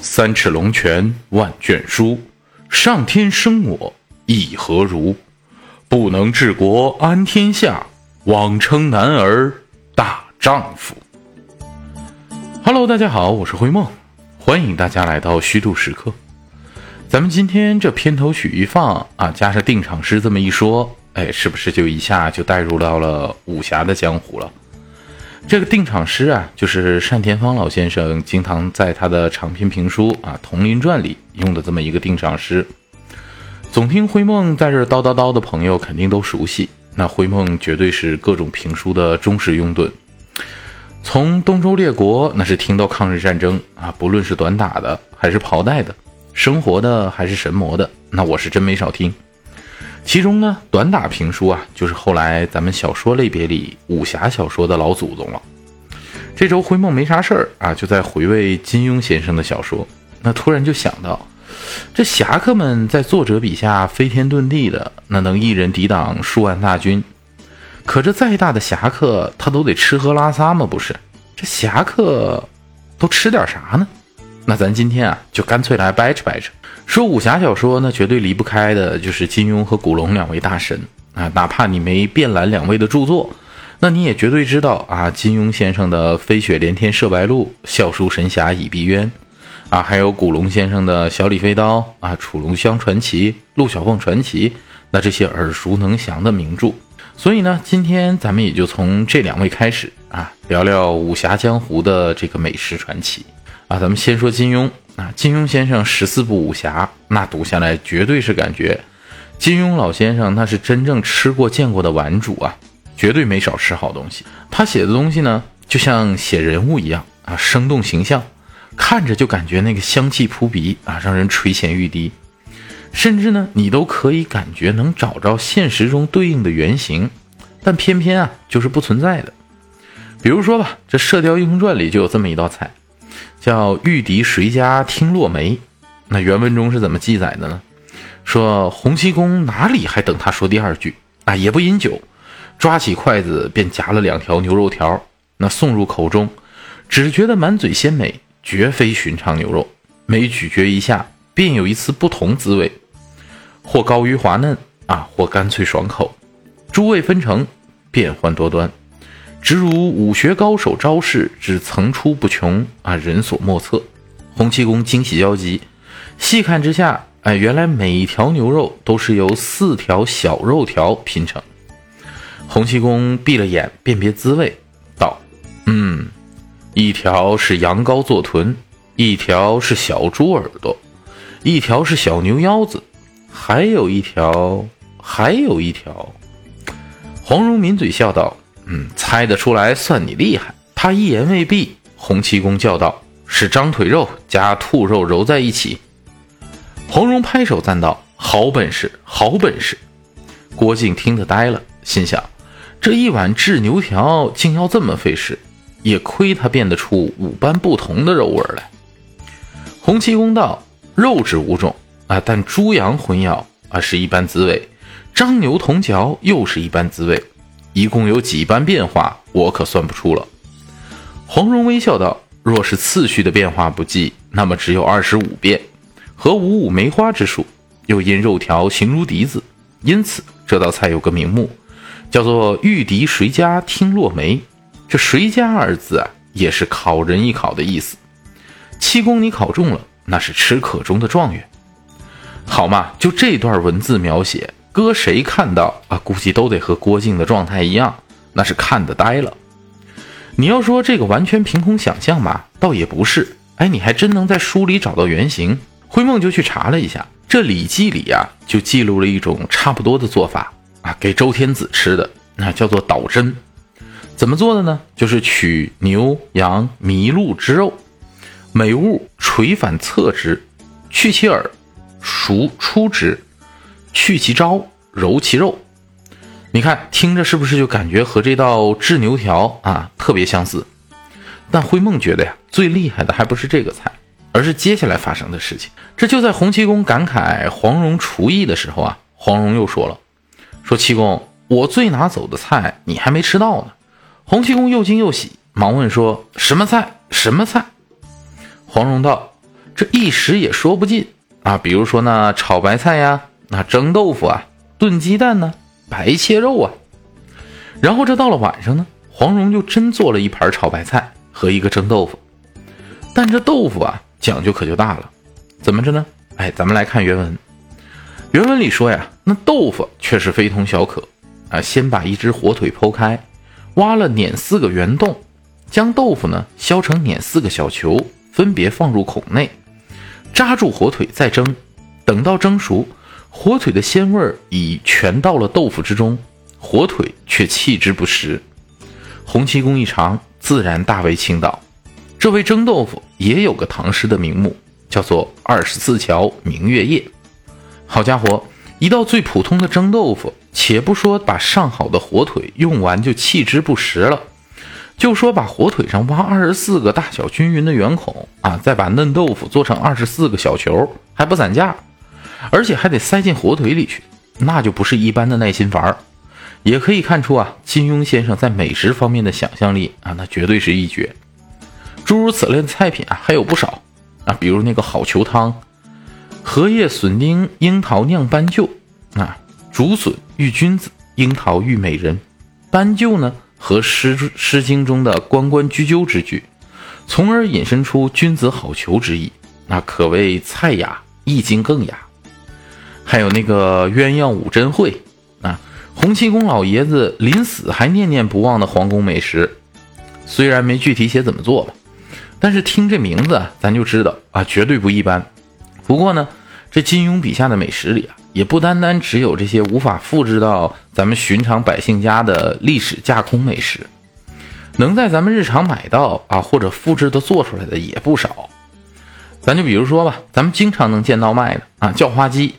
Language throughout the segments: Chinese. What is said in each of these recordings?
三尺龙泉万卷书，上天生我亦何如？不能治国安天下，枉称男儿大丈夫。Hello，大家好，我是灰梦，欢迎大家来到虚度时刻。咱们今天这片头曲一放啊，加上定场诗这么一说，哎，是不是就一下就带入到了武侠的江湖了？这个定场诗啊，就是单田芳老先生经常在他的长篇评书啊《铜林传》里用的这么一个定场诗。总听灰梦在这叨叨叨的朋友肯定都熟悉，那灰梦绝对是各种评书的忠实拥趸。从东周列国，那是听到抗日战争啊，不论是短打的还是袍带的，生活的还是神魔的，那我是真没少听。其中呢，短打评书啊，就是后来咱们小说类别里武侠小说的老祖宗了。这周回梦没啥事儿啊，就在回味金庸先生的小说，那突然就想到，这侠客们在作者笔下飞天遁地的，那能一人抵挡数万大军。可这再大的侠客，他都得吃喝拉撒吗？不是？这侠客都吃点啥呢？那咱今天啊，就干脆来掰扯掰扯。说武侠小说，那绝对离不开的就是金庸和古龙两位大神啊！哪怕你没遍览两位的著作，那你也绝对知道啊，金庸先生的“飞雪连天射白鹿，笑书神侠倚碧鸳”，啊，还有古龙先生的“小李飞刀”啊，“楚龙香传奇”、“陆小凤传奇”，那这些耳熟能详的名著。所以呢，今天咱们也就从这两位开始啊，聊聊武侠江湖的这个美食传奇啊。咱们先说金庸。啊，金庸先生十四部武侠，那读下来绝对是感觉，金庸老先生那是真正吃过见过的玩主啊，绝对没少吃好东西。他写的东西呢，就像写人物一样啊，生动形象，看着就感觉那个香气扑鼻啊，让人垂涎欲滴。甚至呢，你都可以感觉能找着现实中对应的原型，但偏偏啊，就是不存在的。比如说吧，这《射雕英雄传》里就有这么一道菜。叫玉笛谁家听落梅，那原文中是怎么记载的呢？说洪七公哪里还等他说第二句啊，也不饮酒，抓起筷子便夹了两条牛肉条，那送入口中，只觉得满嘴鲜美，绝非寻常牛肉。每咀嚼一下，便有一次不同滋味，或高于滑嫩啊，或干脆爽口，诸味纷呈，变幻多端。直如武学高手招式，之层出不穷啊，人所莫测。洪七公惊喜交集，细看之下，哎，原来每一条牛肉都是由四条小肉条拼成。洪七公闭了眼，辨别滋味，道：“嗯，一条是羊羔做臀，一条是小猪耳朵，一条是小牛腰子，还有一条，还有一条。”黄蓉抿嘴笑道。嗯，猜得出来算你厉害。他一言未毕，洪七公叫道：“是张腿肉加兔肉揉在一起。”黄蓉拍手赞道：“好本事，好本事！”郭靖听得呆了，心想：这一碗炙牛条竟要这么费事，也亏他变得出五般不同的肉味来。洪七公道：“肉质无种啊，但猪羊混咬啊是一般滋味，张牛同嚼又是一般滋味。”一共有几般变化，我可算不出了。黄蓉微笑道：“若是次序的变化不计，那么只有二十五变，和五五梅花之数。又因肉条形如笛子，因此这道菜有个名目，叫做‘玉笛谁家听落梅’。这‘谁家’二字啊，也是考人一考的意思。七公，你考中了，那是吃可中的状元。好嘛，就这段文字描写。”搁谁看到啊，估计都得和郭靖的状态一样，那是看得呆了。你要说这个完全凭空想象吧，倒也不是。哎，你还真能在书里找到原型。灰梦就去查了一下，这《礼记》里呀，就记录了一种差不多的做法啊，给周天子吃的，那叫做捣针。怎么做的呢？就是取牛、羊、麋鹿之肉，每物垂反侧之，去其耳，熟出之。去其招，揉其肉，你看听着是不是就感觉和这道炙牛条啊特别相似？但灰梦觉得呀，最厉害的还不是这个菜，而是接下来发生的事情。这就在洪七公感慨黄蓉厨艺的时候啊，黄蓉又说了：“说七公，我最拿走的菜你还没吃到呢。”洪七公又惊又喜，忙问说：“什么菜？什么菜？”黄蓉道：“这一时也说不尽啊，比如说那炒白菜呀，那蒸豆腐啊，炖鸡蛋呢，白切肉啊。”然后这到了晚上呢，黄蓉就真做了一盘炒白菜和一个蒸豆腐。但这豆腐啊，讲究可就大了，怎么着呢？哎，咱们来看原文。原文里说呀，那豆腐却是非同小可啊。先把一只火腿剖开，挖了碾四个圆洞，将豆腐呢削成碾四个小球，分别放入孔内，扎住火腿再蒸。等到蒸熟，火腿的鲜味儿已全到了豆腐之中，火腿却弃之不食。洪七公一尝，自然大为倾倒。这位蒸豆腐也有个唐诗的名目，叫做《二十四桥明月夜》。好家伙，一道最普通的蒸豆腐，且不说把上好的火腿用完就弃之不食了，就说把火腿上挖二十四个大小均匀的圆孔啊，再把嫩豆腐做成二十四个小球，还不散架，而且还得塞进火腿里去，那就不是一般的耐心玩儿。也可以看出啊，金庸先生在美食方面的想象力啊，那绝对是一绝。诸如此类的菜品啊，还有不少啊，比如那个好球汤，荷叶笋丁樱桃酿斑鸠啊，竹笋遇君子，樱桃遇美人，斑鸠呢和诗诗经中的关关雎鸠之句，从而引申出君子好逑之意，那可谓菜雅，意境更雅。还有那个鸳鸯舞真会啊，洪七公老爷子临死还念念不忘的皇宫美食，虽然没具体写怎么做吧。但是听这名字，咱就知道啊，绝对不一般。不过呢，这金庸笔下的美食里啊，也不单单只有这些无法复制到咱们寻常百姓家的历史架空美食，能在咱们日常买到啊，或者复制的做出来的也不少。咱就比如说吧，咱们经常能见到卖的啊，叫花鸡。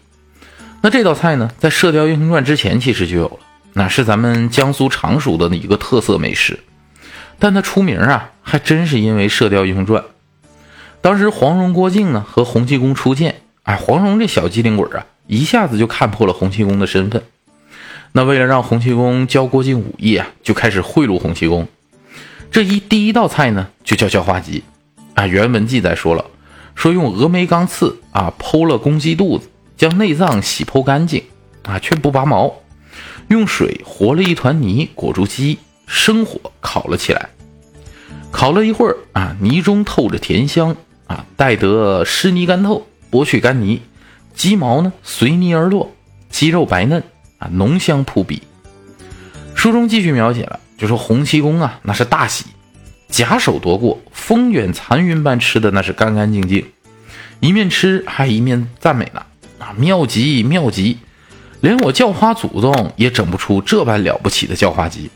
那这道菜呢，在《射雕英雄传》之前其实就有了，那是咱们江苏常熟的一个特色美食。但它出名啊，还真是因为《射雕英雄传》。当时黄蓉、郭靖呢和洪七公初见，哎，黄蓉这小机灵鬼啊，一下子就看破了洪七公的身份。那为了让洪七公教郭靖武艺啊，就开始贿赂洪七公。这一第一道菜呢，就叫叫花鸡。啊，原文记载说了，说用峨眉钢刺啊剖了公鸡肚子，将内脏洗剖干净啊，却不拔毛，用水和了一团泥裹住鸡。生火烤了起来，烤了一会儿啊，泥中透着甜香啊，待得湿泥干透，剥去干泥，鸡毛呢随泥而落，鸡肉白嫩啊，浓香扑鼻。书中继续描写了，就说洪七公啊，那是大喜，假手夺过，风卷残云般吃的那是干干净净，一面吃还一面赞美呢啊，妙极妙极，连我叫花祖宗也整不出这般了不起的叫花鸡。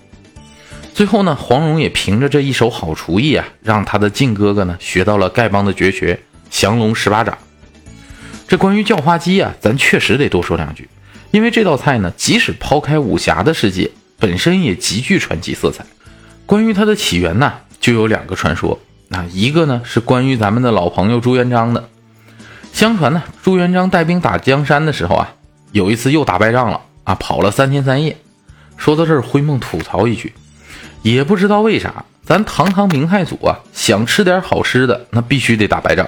最后呢，黄蓉也凭着这一手好厨艺啊，让他的靖哥哥呢学到了丐帮的绝学降龙十八掌。这关于叫花鸡啊，咱确实得多说两句，因为这道菜呢，即使抛开武侠的世界，本身也极具传奇色彩。关于它的起源呢，就有两个传说啊，一个呢是关于咱们的老朋友朱元璋的。相传呢，朱元璋带兵打江山的时候啊，有一次又打败仗了啊，跑了三天三夜。说到这儿，灰梦吐槽一句。也不知道为啥，咱堂堂明太祖啊，想吃点好吃的，那必须得打败仗。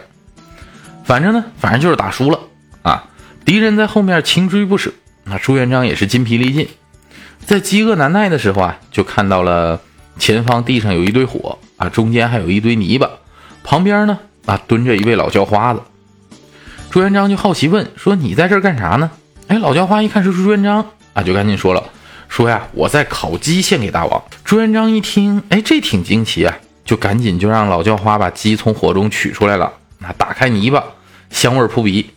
反正呢，反正就是打输了啊，敌人在后面穷追不舍，那朱元璋也是筋疲力尽，在饥饿难耐的时候啊，就看到了前方地上有一堆火啊，中间还有一堆泥巴，旁边呢啊蹲着一位老叫花子。朱元璋就好奇问说：“你在这儿干啥呢？”哎，老叫花一看是朱元璋啊，就赶紧说了。说呀，我在烤鸡献给大王。朱元璋一听，哎，这挺惊奇啊，就赶紧就让老叫花把鸡从火中取出来了。那打开泥巴，香味扑鼻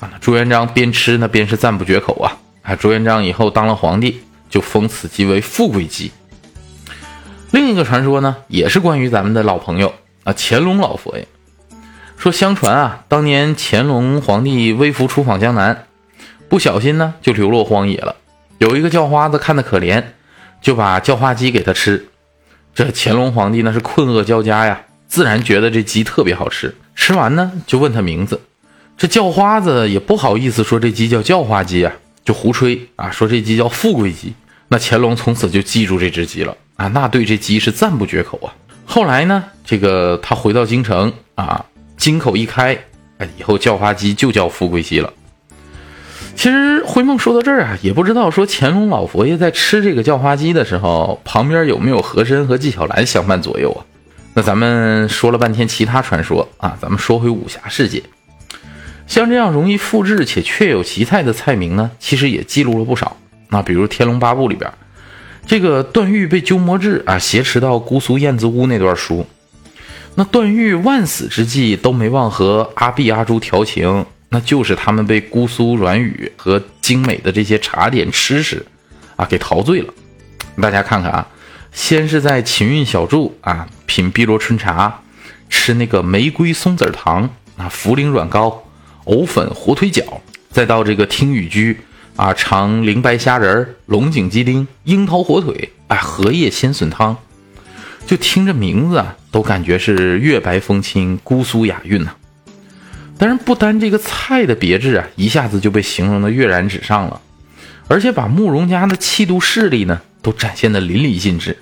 啊！朱元璋边吃那边是赞不绝口啊！啊，朱元璋以后当了皇帝，就封此鸡为富贵鸡。另一个传说呢，也是关于咱们的老朋友啊，乾隆老佛爷。说相传啊，当年乾隆皇帝微服出访江南，不小心呢就流落荒野了。有一个叫花子看得可怜，就把叫花鸡给他吃。这乾隆皇帝那是困厄交加呀，自然觉得这鸡特别好吃。吃完呢，就问他名字。这叫花子也不好意思说这鸡叫叫花鸡啊，就胡吹啊，说这鸡叫富贵鸡。那乾隆从此就记住这只鸡了啊，那对这鸡是赞不绝口啊。后来呢，这个他回到京城啊，金口一开，哎，以后叫花鸡就叫富贵鸡了。其实灰梦说到这儿啊，也不知道说乾隆老佛爷在吃这个叫花鸡的时候，旁边有没有和珅和纪晓岚相伴左右啊？那咱们说了半天其他传说啊，咱们说回武侠世界。像这样容易复制且确有其菜的菜名呢，其实也记录了不少。那比如《天龙八部》里边，这个段誉被鸠摩智啊挟持到姑苏燕子屋那段书，那段誉万死之际都没忘和阿碧、阿朱调情，那就是他们被姑苏软语和精美的这些茶点吃食啊给陶醉了。大家看看啊，先是在秦韵小筑啊品碧螺春茶，吃那个玫瑰松子糖啊，茯苓软糕。藕粉火腿饺，再到这个听雨居啊，尝灵白虾仁、龙井鸡丁、樱桃火腿，哎，荷叶鲜笋汤，就听着名字啊，都感觉是月白风清、姑苏雅韵呢。但是不单这个菜的别致啊，一下子就被形容的跃然纸上了，而且把慕容家的气度势力呢，都展现的淋漓尽致。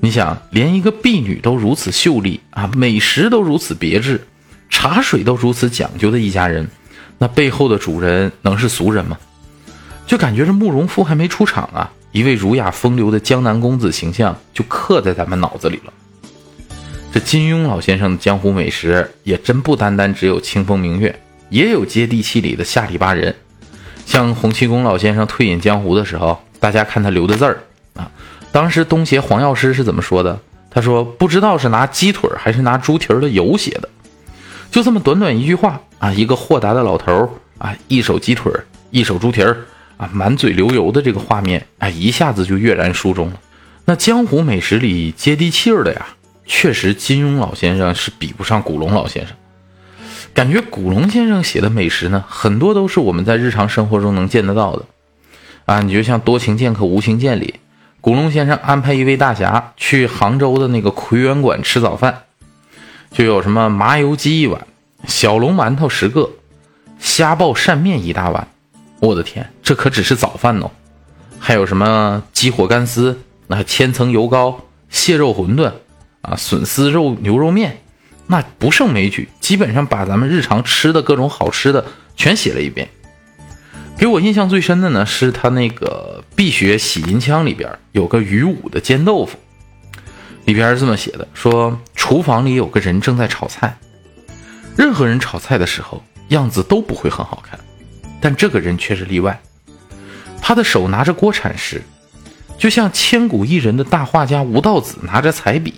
你想，连一个婢女都如此秀丽啊，美食都如此别致。茶水都如此讲究的一家人，那背后的主人能是俗人吗？就感觉这慕容复还没出场啊，一位儒雅风流的江南公子形象就刻在咱们脑子里了。这金庸老先生的江湖美食也真不单单只有清风明月，也有接地气里的下里巴人。像洪七公老先生退隐江湖的时候，大家看他留的字儿啊，当时东邪黄药师是怎么说的？他说不知道是拿鸡腿还是拿猪蹄的油写的。就这么短短一句话啊，一个豁达的老头儿啊，一手鸡腿，一手猪蹄儿啊，满嘴流油的这个画面，哎，一下子就跃然书中了。那江湖美食里接地气儿的呀，确实金庸老先生是比不上古龙老先生。感觉古龙先生写的美食呢，很多都是我们在日常生活中能见得到的啊。你就像《多情剑客无情剑》里，古龙先生安排一位大侠去杭州的那个奎元馆吃早饭。就有什么麻油鸡一碗，小笼馒头十个，虾爆扇面一大碗。我的天，这可只是早饭哦！还有什么鸡火干丝，那千层油糕，蟹肉馄饨，啊，笋丝肉牛肉面，那不胜枚举。基本上把咱们日常吃的各种好吃的全写了一遍。给我印象最深的呢，是他那个《碧血洗银枪》里边有个于武的煎豆腐。里边是这么写的：说厨房里有个人正在炒菜，任何人炒菜的时候样子都不会很好看，但这个人却是例外。他的手拿着锅铲时，就像千古一人的大画家吴道子拿着彩笔，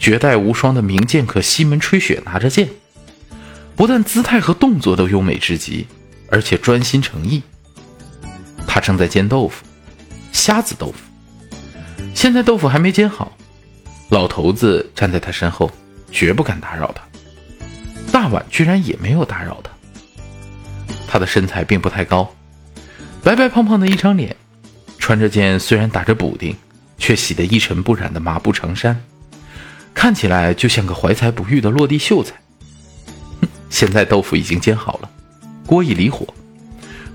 绝代无双的名剑客西门吹雪拿着剑，不但姿态和动作都优美至极，而且专心诚意。他正在煎豆腐，虾子豆腐，现在豆腐还没煎好。老头子站在他身后，绝不敢打扰他。大碗居然也没有打扰他。他的身材并不太高，白白胖胖的一张脸，穿着件虽然打着补丁，却洗得一尘不染的麻布长衫，看起来就像个怀才不遇的落地秀才。现在豆腐已经煎好了，锅已离火，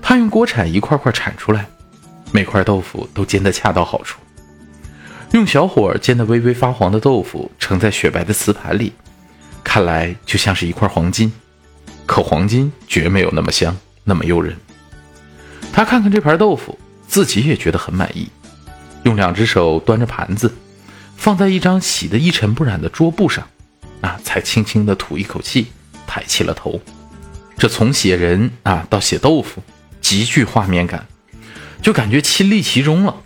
他用锅铲一块块铲出来，每块豆腐都煎得恰到好处。用小火煎的微微发黄的豆腐盛在雪白的瓷盘里，看来就像是一块黄金，可黄金绝没有那么香，那么诱人。他看看这盘豆腐，自己也觉得很满意，用两只手端着盘子，放在一张洗得一尘不染的桌布上，啊，才轻轻地吐一口气，抬起了头。这从写人啊到写豆腐，极具画面感，就感觉亲历其中了。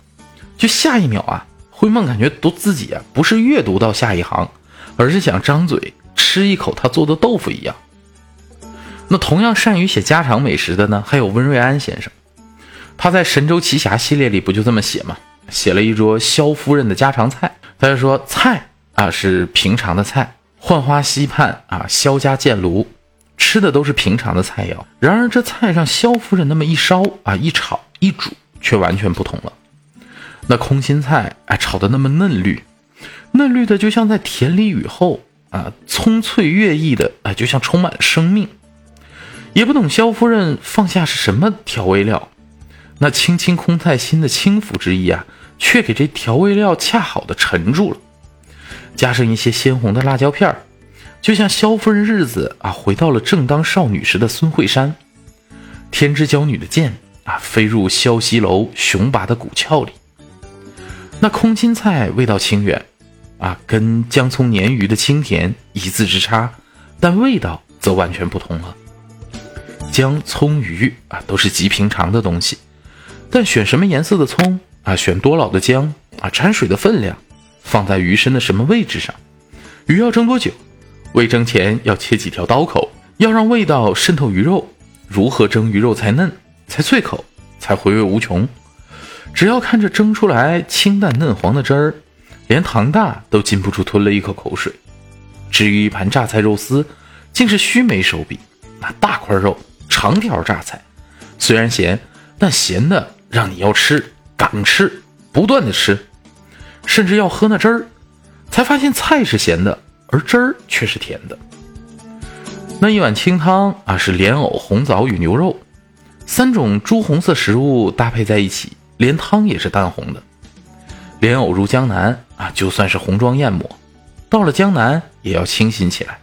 就下一秒啊。灰梦感觉读自己啊，不是阅读到下一行，而是想张嘴吃一口他做的豆腐一样。那同样善于写家常美食的呢，还有温瑞安先生。他在《神州奇侠》系列里不就这么写吗？写了一桌萧夫人的家常菜。他就说菜啊是平常的菜，浣花溪畔啊萧家建炉，吃的都是平常的菜肴。然而这菜上萧夫人那么一烧啊一炒一煮，却完全不同了。那空心菜，啊，炒的那么嫩绿，嫩绿的就像在田里雨后啊，葱翠悦意的，啊，就像充满了生命。也不懂萧夫人放下是什么调味料，那清清空菜心的轻抚之意啊，却给这调味料恰好的沉住了。加上一些鲜红的辣椒片儿，就像萧夫人日子啊，回到了正当少女时的孙慧珊。天之娇女的剑啊，飞入萧西楼雄拔的骨鞘里。那空心菜味道清远，啊，跟姜葱鲶鱼的清甜一字之差，但味道则完全不同了。姜、葱、鱼啊，都是极平常的东西，但选什么颜色的葱啊，选多老的姜啊，掺水的分量，放在鱼身的什么位置上，鱼要蒸多久？未蒸前要切几条刀口，要让味道渗透鱼肉。如何蒸鱼肉才嫩、才脆口、才回味无穷？只要看着蒸出来清淡嫩黄的汁儿，连唐大都禁不住吞了一口口水。至于一盘榨菜肉丝，竟是须眉手笔，那大块肉、长条榨菜，虽然咸，但咸的让你要吃、敢吃、不断的吃，甚至要喝那汁儿，才发现菜是咸的。而汁儿却是甜的。那一碗清汤啊，是莲藕、红枣与牛肉三种朱红色食物搭配在一起，连汤也是淡红的。莲藕入江南啊，就算是红妆艳抹，到了江南也要清新起来。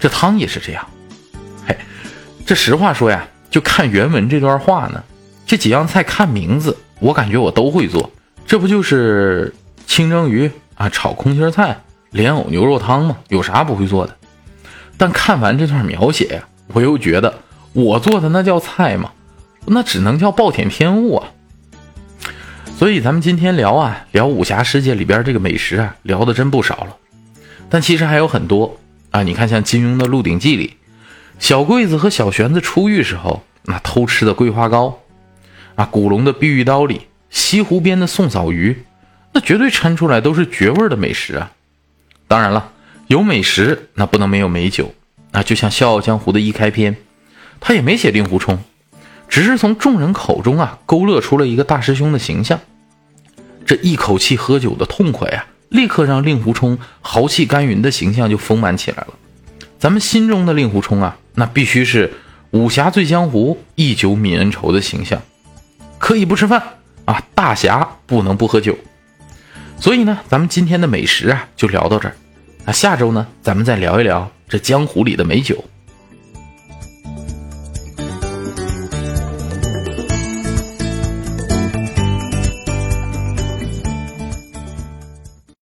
这汤也是这样。嘿，这实话说呀，就看原文这段话呢，这几样菜看名字，我感觉我都会做。这不就是清蒸鱼啊，炒空心菜？莲藕牛肉汤吗，有啥不会做的？但看完这段描写呀，我又觉得我做的那叫菜吗？那只能叫暴殄天物啊！所以咱们今天聊啊，聊武侠世界里边这个美食啊，聊的真不少了。但其实还有很多啊，你看像金庸的《鹿鼎记》里，小桂子和小玄子出狱时候那偷吃的桂花糕啊，古龙的《碧玉刀》里，西湖边的宋嫂鱼，那绝对掺出来都是绝味的美食啊！当然了，有美食那不能没有美酒。那就像《笑傲江湖》的一开篇，他也没写令狐冲，只是从众人口中啊勾勒出了一个大师兄的形象。这一口气喝酒的痛快啊，立刻让令狐冲豪气干云的形象就丰满起来了。咱们心中的令狐冲啊，那必须是武侠醉江湖、一酒泯恩仇的形象。可以不吃饭啊，大侠不能不喝酒。所以呢，咱们今天的美食啊，就聊到这儿。那下周呢，咱们再聊一聊这江湖里的美酒。